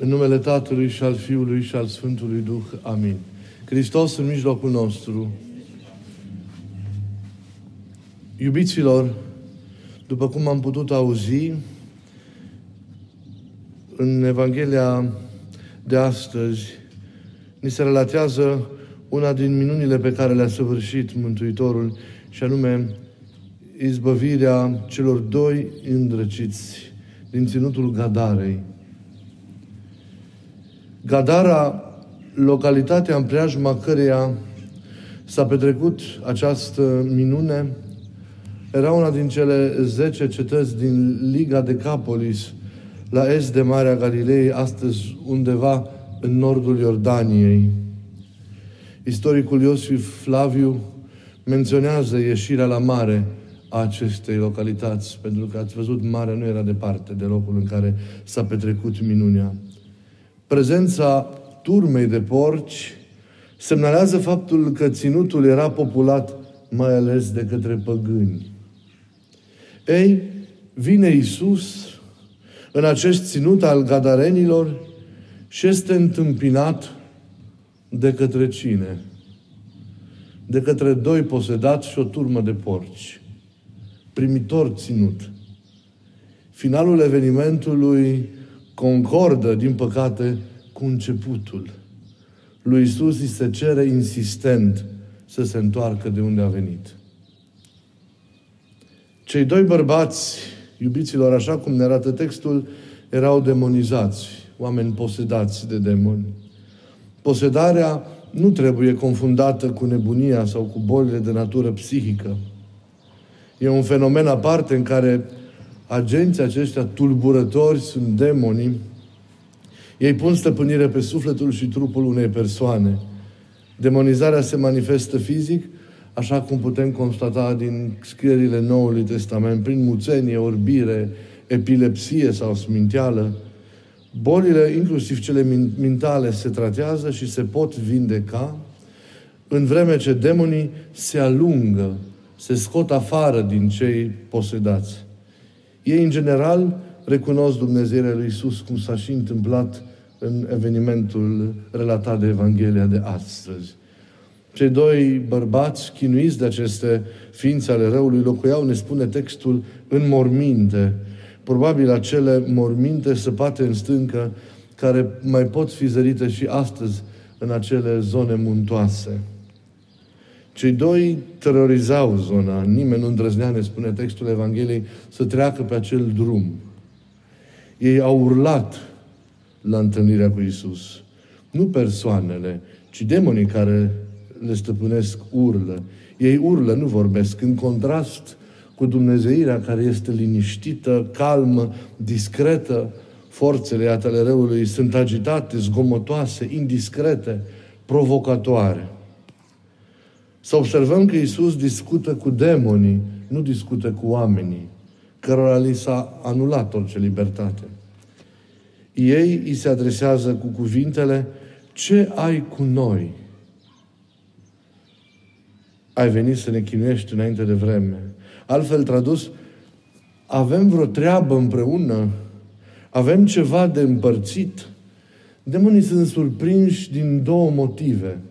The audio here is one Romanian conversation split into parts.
În numele Tatălui și al Fiului și al Sfântului Duh. Amin. Hristos în mijlocul nostru. Iubiților, după cum am putut auzi, în Evanghelia de astăzi ni se relatează una din minunile pe care le-a săvârșit Mântuitorul și anume izbăvirea celor doi îndrăciți din ținutul Gadarei. Gadara, localitatea în preajma căreia s-a petrecut această minune, era una din cele zece cetăți din Liga de Capolis, la est de Marea Galilei, astăzi undeva în nordul Iordaniei. Istoricul Iosif Flaviu menționează ieșirea la mare a acestei localități, pentru că ați văzut, marea nu era departe de locul în care s-a petrecut minunea. Prezența turmei de porci semnalează faptul că ținutul era populat mai ales de către păgâni. Ei, vine Isus în acest ținut al gadarenilor și este întâmpinat de către cine? De către doi posedați și o turmă de porci. Primitor ținut. Finalul evenimentului concordă, din păcate, cu începutul. Lui Isus îi se cere insistent să se întoarcă de unde a venit. Cei doi bărbați, iubiților, așa cum ne arată textul, erau demonizați, oameni posedați de demoni. Posedarea nu trebuie confundată cu nebunia sau cu bolile de natură psihică. E un fenomen aparte în care agenții aceștia tulburători sunt demonii. Ei pun stăpânire pe sufletul și trupul unei persoane. Demonizarea se manifestă fizic, așa cum putem constata din scrierile Noului Testament, prin muțenie, orbire, epilepsie sau sminteală. Bolile, inclusiv cele mentale, se tratează și se pot vindeca, în vreme ce demonii se alungă, se scot afară din cei posedați. Ei, în general, recunosc Dumnezeirea lui Isus, cum s-a și întâmplat în evenimentul relatat de Evanghelia de astăzi. Cei doi bărbați, chinuiți de aceste ființe ale răului, locuiau, ne spune textul, în morminte. Probabil acele morminte săpate în stâncă, care mai pot fi zărite și astăzi în acele zone muntoase. Cei doi terorizau zona. Nimeni nu îndrăznea, ne spune textul Evangheliei, să treacă pe acel drum. Ei au urlat la întâlnirea cu Isus. Nu persoanele, ci demonii care le stăpânesc urlă. Ei urlă, nu vorbesc. În contrast cu Dumnezeirea care este liniștită, calmă, discretă, forțele atele răului sunt agitate, zgomotoase, indiscrete, provocatoare. Să observăm că Isus discută cu demonii, nu discută cu oamenii, cărora li s-a anulat orice libertate. Ei îi se adresează cu cuvintele, ce ai cu noi? Ai venit să ne chinuiești înainte de vreme. Altfel tradus, avem vreo treabă împreună? Avem ceva de împărțit? Demonii sunt surprinși din două motive –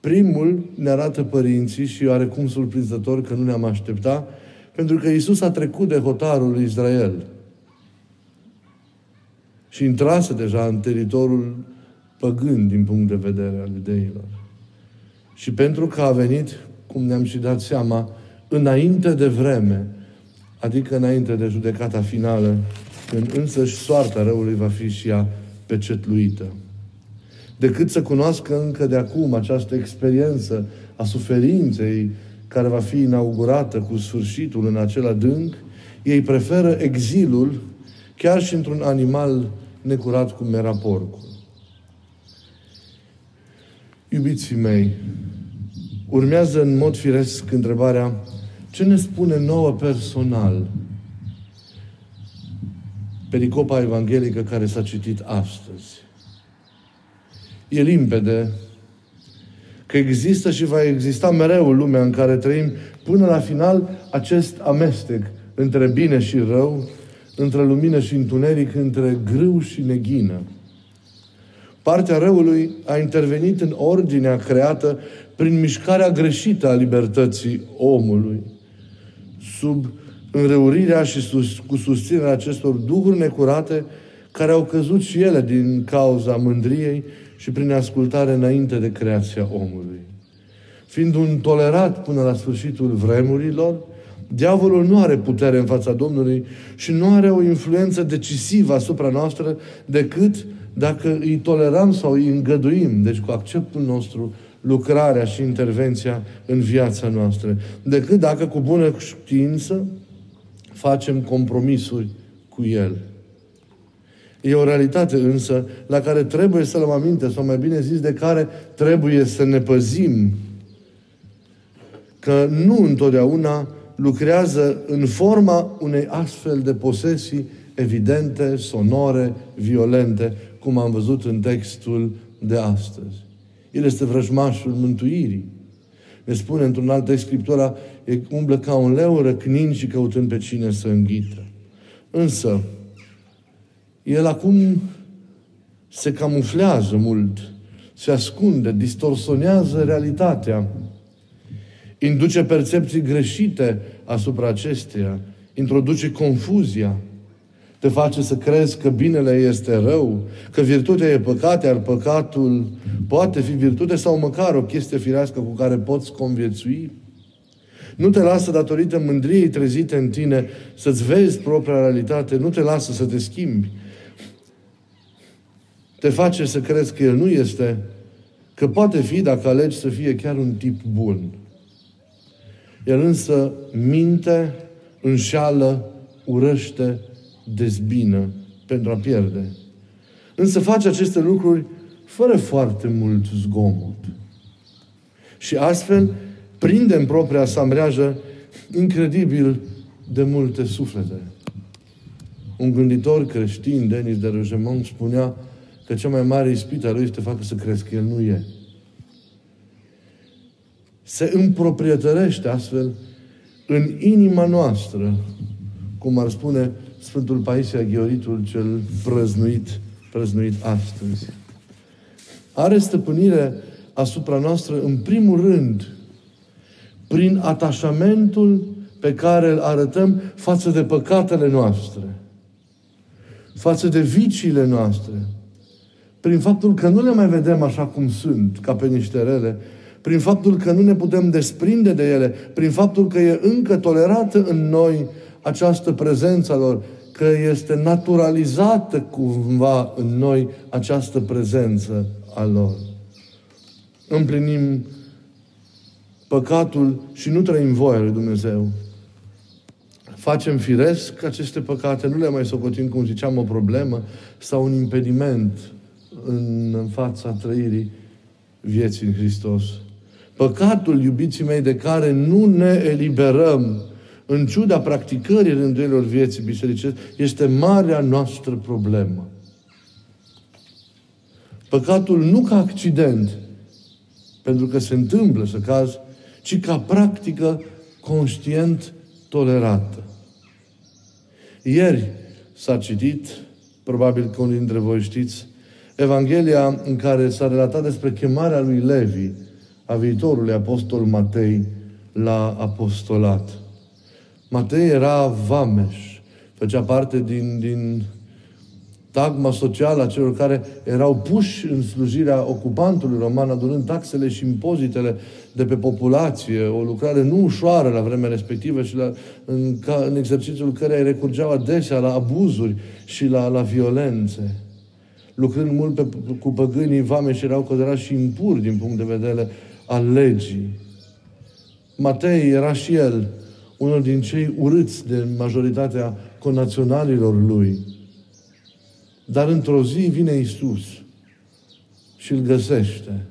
Primul ne arată părinții și oarecum surprinzător că nu ne-am aștepta, pentru că Isus a trecut de hotarul lui Israel și intrase deja în teritoriul păgân din punct de vedere al iudeilor. Și pentru că a venit, cum ne-am și dat seama, înainte de vreme, adică înainte de judecata finală, când însăși soarta răului va fi și ea pecetluită decât să cunoască încă de acum această experiență a suferinței care va fi inaugurată cu sfârșitul în acel adânc, ei preferă exilul chiar și într-un animal necurat cum era porcul. Iubiții mei, urmează în mod firesc întrebarea ce ne spune nouă personal pericopa evanghelică care s-a citit astăzi e limpede că există și va exista mereu lumea în care trăim până la final acest amestec între bine și rău, între lumină și întuneric, între grâu și neghină. Partea răului a intervenit în ordinea creată prin mișcarea greșită a libertății omului, sub înrăurirea și sus, cu susținerea acestor duhuri necurate care au căzut și ele din cauza mândriei și prin ascultare înainte de creația omului. Fiind un tolerat până la sfârșitul vremurilor, diavolul nu are putere în fața Domnului și nu are o influență decisivă asupra noastră decât dacă îi tolerăm sau îi îngăduim, deci cu acceptul nostru, lucrarea și intervenția în viața noastră, decât dacă cu bună știință facem compromisuri cu El. E o realitate însă la care trebuie să luăm aminte, sau mai bine zis, de care trebuie să ne păzim. Că nu întotdeauna lucrează în forma unei astfel de posesii evidente, sonore, violente, cum am văzut în textul de astăzi. El este vrăjmașul mântuirii. Ne spune într-un alt text Scriptura, e umblă ca un leu răcnind și căutând pe cine să înghită. Însă, el acum se camuflează mult, se ascunde, distorsionează realitatea, induce percepții greșite asupra acesteia, introduce confuzia, te face să crezi că binele este rău, că virtutea e păcat, iar păcatul poate fi virtute sau măcar o chestie firească cu care poți conviețui. Nu te lasă datorită mândriei trezite în tine să-ți vezi propria realitate, nu te lasă să te schimbi. Te face să crezi că El nu este, că poate fi, dacă alegi să fie chiar un tip bun. El însă minte, înșală, urăște, dezbină pentru a pierde. Însă face aceste lucruri fără foarte mult zgomot. Și astfel prinde în propria sa mreajă incredibil de multe suflete. Un gânditor creștin, Denis de Rogemont, spunea că cea mai mare ispită a lui este să facă să crezi că el nu e. Se împroprietărește astfel în inima noastră, cum ar spune Sfântul Paisia Gheoritul cel prăznuit, prăznuit astăzi. Are stăpânire asupra noastră în primul rând prin atașamentul pe care îl arătăm față de păcatele noastre, față de viciile noastre, prin faptul că nu le mai vedem așa cum sunt, ca pe niște rele, prin faptul că nu ne putem desprinde de ele, prin faptul că e încă tolerată în noi această prezență a lor, că este naturalizată cumva în noi această prezență a lor. Împlinim păcatul și nu trăim voia lui Dumnezeu. Facem firesc aceste păcate, nu le mai socotim, cum ziceam, o problemă sau un impediment în, în fața trăirii vieții în Hristos. Păcatul, iubiții mei, de care nu ne eliberăm în ciuda practicării rânduielor vieții bisericești, este marea noastră problemă. Păcatul nu ca accident, pentru că se întâmplă să caz, ci ca practică conștient tolerată. Ieri s-a citit, probabil că unii dintre voi știți, Evanghelia în care s-a relatat despre chemarea lui Levi, a viitorului apostol Matei, la apostolat. Matei era vameș, făcea parte din, din tagma socială a celor care erau puși în slujirea ocupantului roman, adunând taxele și impozitele de pe populație, o lucrare nu ușoară la vremea respectivă și la, în, ca, în exercițiul care recurgeau adesea la abuzuri și la, la violențe. Lucrând mult pe, cu păgânii, vame și erau considerați și impuri din punct de vedere al legii. Matei era și el unul din cei urâți de majoritatea conaționalilor lui. Dar într-o zi vine Isus și îl găsește.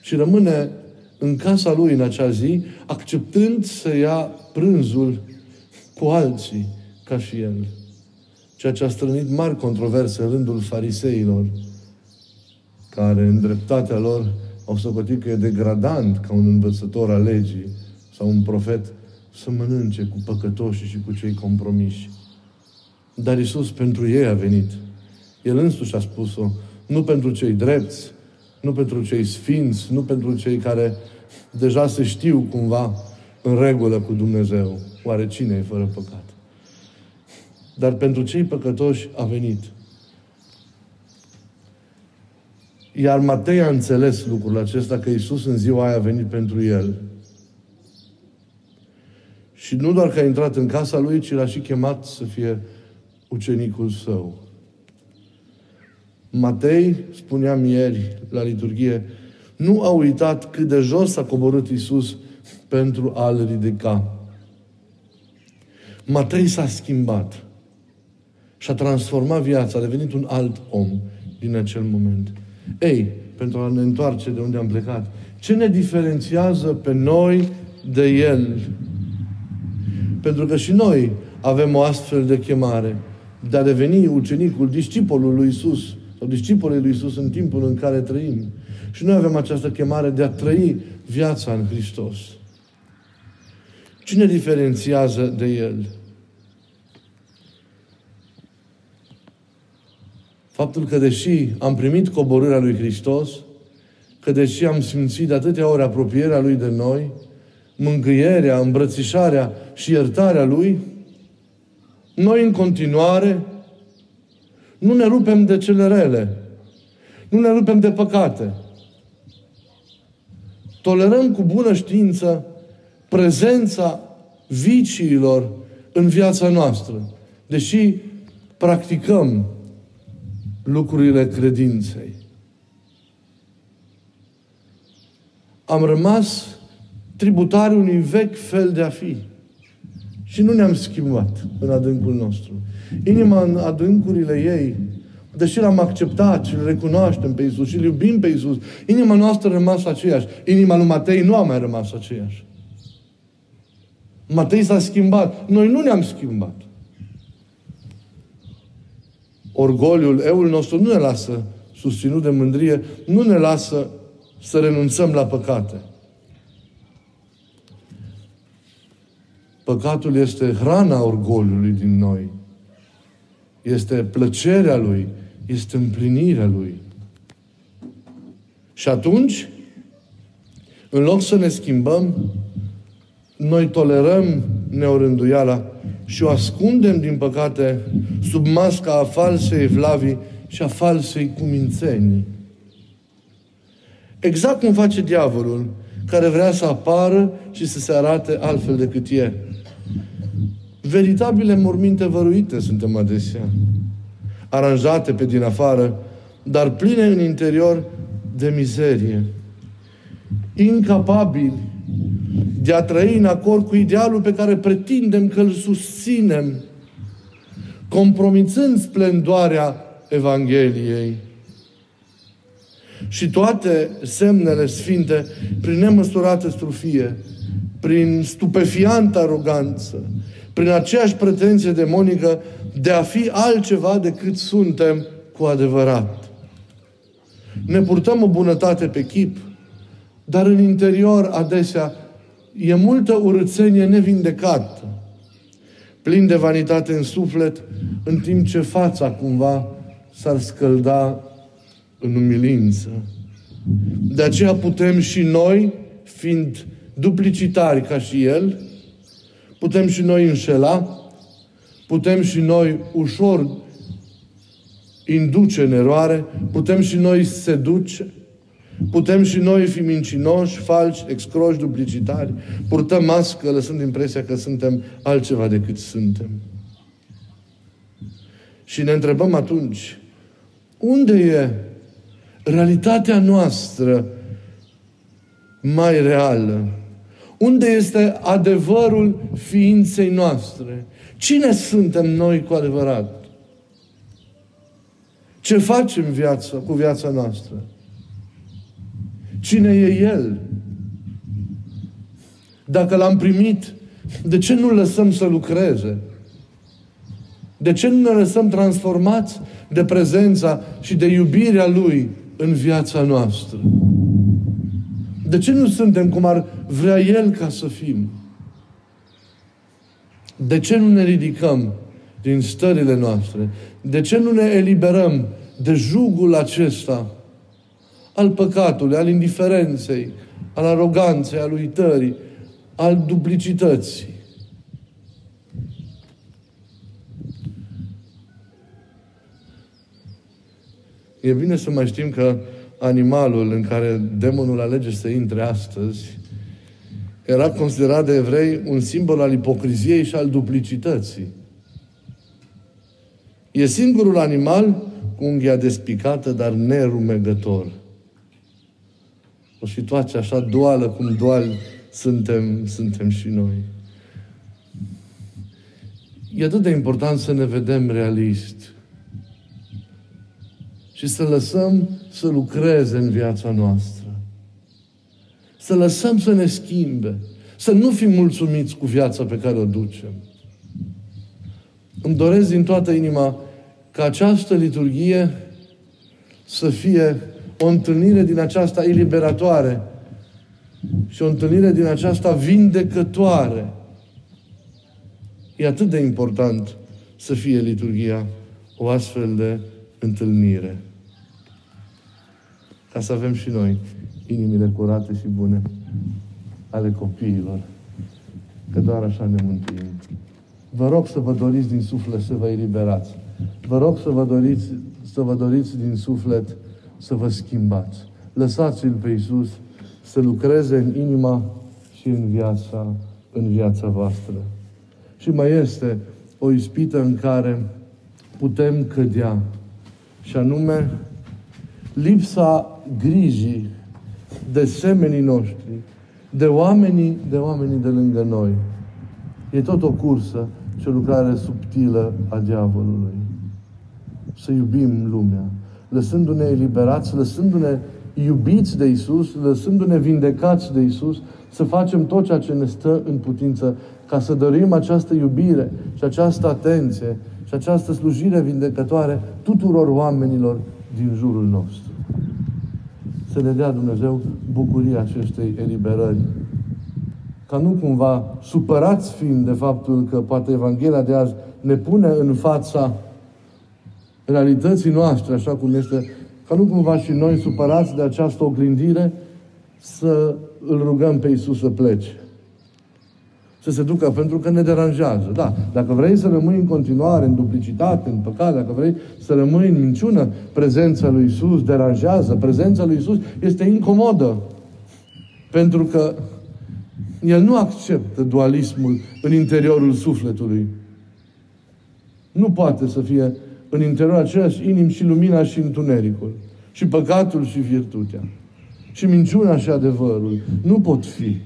Și rămâne în casa lui în acea zi, acceptând să ia prânzul cu alții ca și el. Ceea ce a strânit mari controverse în rândul fariseilor, care în dreptatea lor au socotit că e degradant ca un învățător al legii sau un profet să mănânce cu păcătoșii și cu cei compromiși. Dar Isus pentru ei a venit. El însuși a spus-o. Nu pentru cei drepți, nu pentru cei sfinți, nu pentru cei care deja se știu cumva în regulă cu Dumnezeu. Oare cine e fără păcat? Dar pentru cei păcătoși a venit. Iar Matei a înțeles lucrul acesta, că Isus în ziua aia a venit pentru el. Și nu doar că a intrat în casa lui, ci l-a și chemat să fie ucenicul său. Matei, spuneam ieri la liturghie, nu a uitat cât de jos a coborât Isus pentru a-l ridica. Matei s-a schimbat și a transformat viața, a devenit un alt om din acel moment. Ei, pentru a ne întoarce de unde am plecat, ce ne diferențiază pe noi de El? Pentru că și noi avem o astfel de chemare de a deveni ucenicul, discipolul lui Isus sau discipolii lui Isus în timpul în care trăim. Și noi avem această chemare de a trăi viața în Hristos. Cine diferențiază de El? Faptul că deși am primit coborârea lui Hristos, că deși am simțit de atâtea ori apropierea Lui de noi, mângâierea, îmbrățișarea și iertarea Lui, noi în continuare nu ne rupem de cele rele. Nu ne rupem de păcate. Tolerăm cu bună știință prezența viciilor în viața noastră. Deși practicăm lucrurile credinței. Am rămas tributari unui vechi fel de a fi. Și nu ne-am schimbat în adâncul nostru. Inima în adâncurile ei, deși l-am acceptat și îl recunoaștem pe Isus și îl iubim pe Isus, inima noastră a rămas aceeași. Inima lui Matei nu a mai rămas aceeași. Matei s-a schimbat. Noi nu ne-am schimbat. Orgoliul, eul nostru nu ne lasă susținut de mândrie, nu ne lasă să renunțăm la păcate. Păcatul este hrana orgoliului din noi. Este plăcerea lui, este împlinirea lui. Și atunci, în loc să ne schimbăm, noi tolerăm neorânduiala și o ascundem, din păcate, sub masca a falsei vlavii și a falsei cumințenii. Exact cum face diavolul, care vrea să apară și să se arate altfel decât e. Veritabile morminte văruite suntem adesea. Aranjate pe din afară, dar pline în interior de mizerie. Incapabili de a trăi în acord cu idealul pe care pretindem că îl susținem, compromițând splendoarea Evangheliei. Și toate semnele sfinte, prin nemăsurată strufie, prin stupefiantă aroganță, prin aceeași pretenție demonică de a fi altceva decât suntem cu adevărat. Ne purtăm o bunătate pe chip, dar în interior adesea e multă urățenie nevindecată, plin de vanitate în suflet, în timp ce fața cumva s-ar scălda în umilință. De aceea putem și noi, fiind duplicitari ca și El, putem și noi înșela, putem și noi ușor induce în eroare, putem și noi seduce, Putem și noi fi mincinoși, falși, excroși, duplicitari, purtăm mască, lăsând impresia că suntem altceva decât suntem. Și ne întrebăm atunci, unde e realitatea noastră mai reală? Unde este adevărul ființei noastre? Cine suntem noi cu adevărat? Ce facem viața, cu viața noastră? Cine e El? Dacă l-am primit, de ce nu lăsăm să lucreze? De ce nu ne lăsăm transformați de prezența și de iubirea Lui în viața noastră? De ce nu suntem cum ar vrea El ca să fim? De ce nu ne ridicăm din stările noastre? De ce nu ne eliberăm de jugul acesta al păcatului, al indiferenței, al aroganței, al uitării, al duplicității? E bine să mai știm că animalul în care demonul alege să intre astăzi era considerat de evrei un simbol al ipocriziei și al duplicității. E singurul animal cu unghia despicată, dar nerumegător. O situație așa duală cum duali suntem, suntem și noi. E atât de important să ne vedem realist și să lăsăm să lucreze în viața noastră. Să lăsăm să ne schimbe. Să nu fim mulțumiți cu viața pe care o ducem. Îmi doresc din toată inima ca această liturghie să fie o întâlnire din aceasta eliberatoare și o întâlnire din aceasta vindecătoare. E atât de important să fie liturghia o astfel de întâlnire. Ca să avem și noi inimile curate și bune ale copiilor. Că doar așa ne mântuim. Vă rog să vă doriți din suflet să vă eliberați. Vă rog să vă doriți, să vă doriți din suflet să vă schimbați. Lăsați-L pe Iisus să lucreze în inima și în viața, în viața voastră. Și mai este o ispită în care putem cădea. Și anume, lipsa grijii de semenii noștri, de oamenii, de oamenii de lângă noi. E tot o cursă și o lucrare subtilă a diavolului. Să iubim lumea, lăsându-ne eliberați, lăsându-ne iubiți de Isus, lăsându-ne vindecați de Isus, să facem tot ceea ce ne stă în putință ca să dorim această iubire și această atenție și această slujire vindecătoare tuturor oamenilor din jurul nostru. Să ne dea Dumnezeu bucuria acestei eliberări. Ca nu cumva supărați fiind de faptul că poate Evanghelia de azi ne pune în fața realității noastre, așa cum este, ca nu cumva și noi supărați de această oglindire, să îl rugăm pe Iisus să plece să se ducă pentru că ne deranjează. Da, dacă vrei să rămâi în continuare în duplicitate, în păcat, dacă vrei să rămâi în minciună, prezența lui Isus deranjează, prezența lui Isus este incomodă. Pentru că el nu acceptă dualismul în interiorul sufletului. Nu poate să fie în interiorul același inim și lumina și întunericul. Și păcatul și virtutea. Și minciuna și adevărul. Nu pot fi.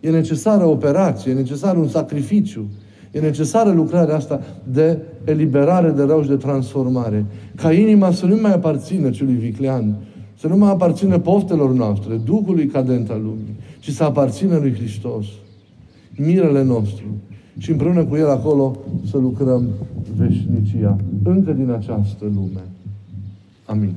E necesară operație, e necesar un sacrificiu, e necesară lucrarea asta de eliberare de rău și de transformare. Ca inima să nu mai aparțină celui viclean, să nu mai aparțină poftelor noastre, Duhului cadent al lumii, ci să aparțină lui Hristos, mirele nostru. Și împreună cu El acolo să lucrăm veșnicia, încă din această lume. Amin.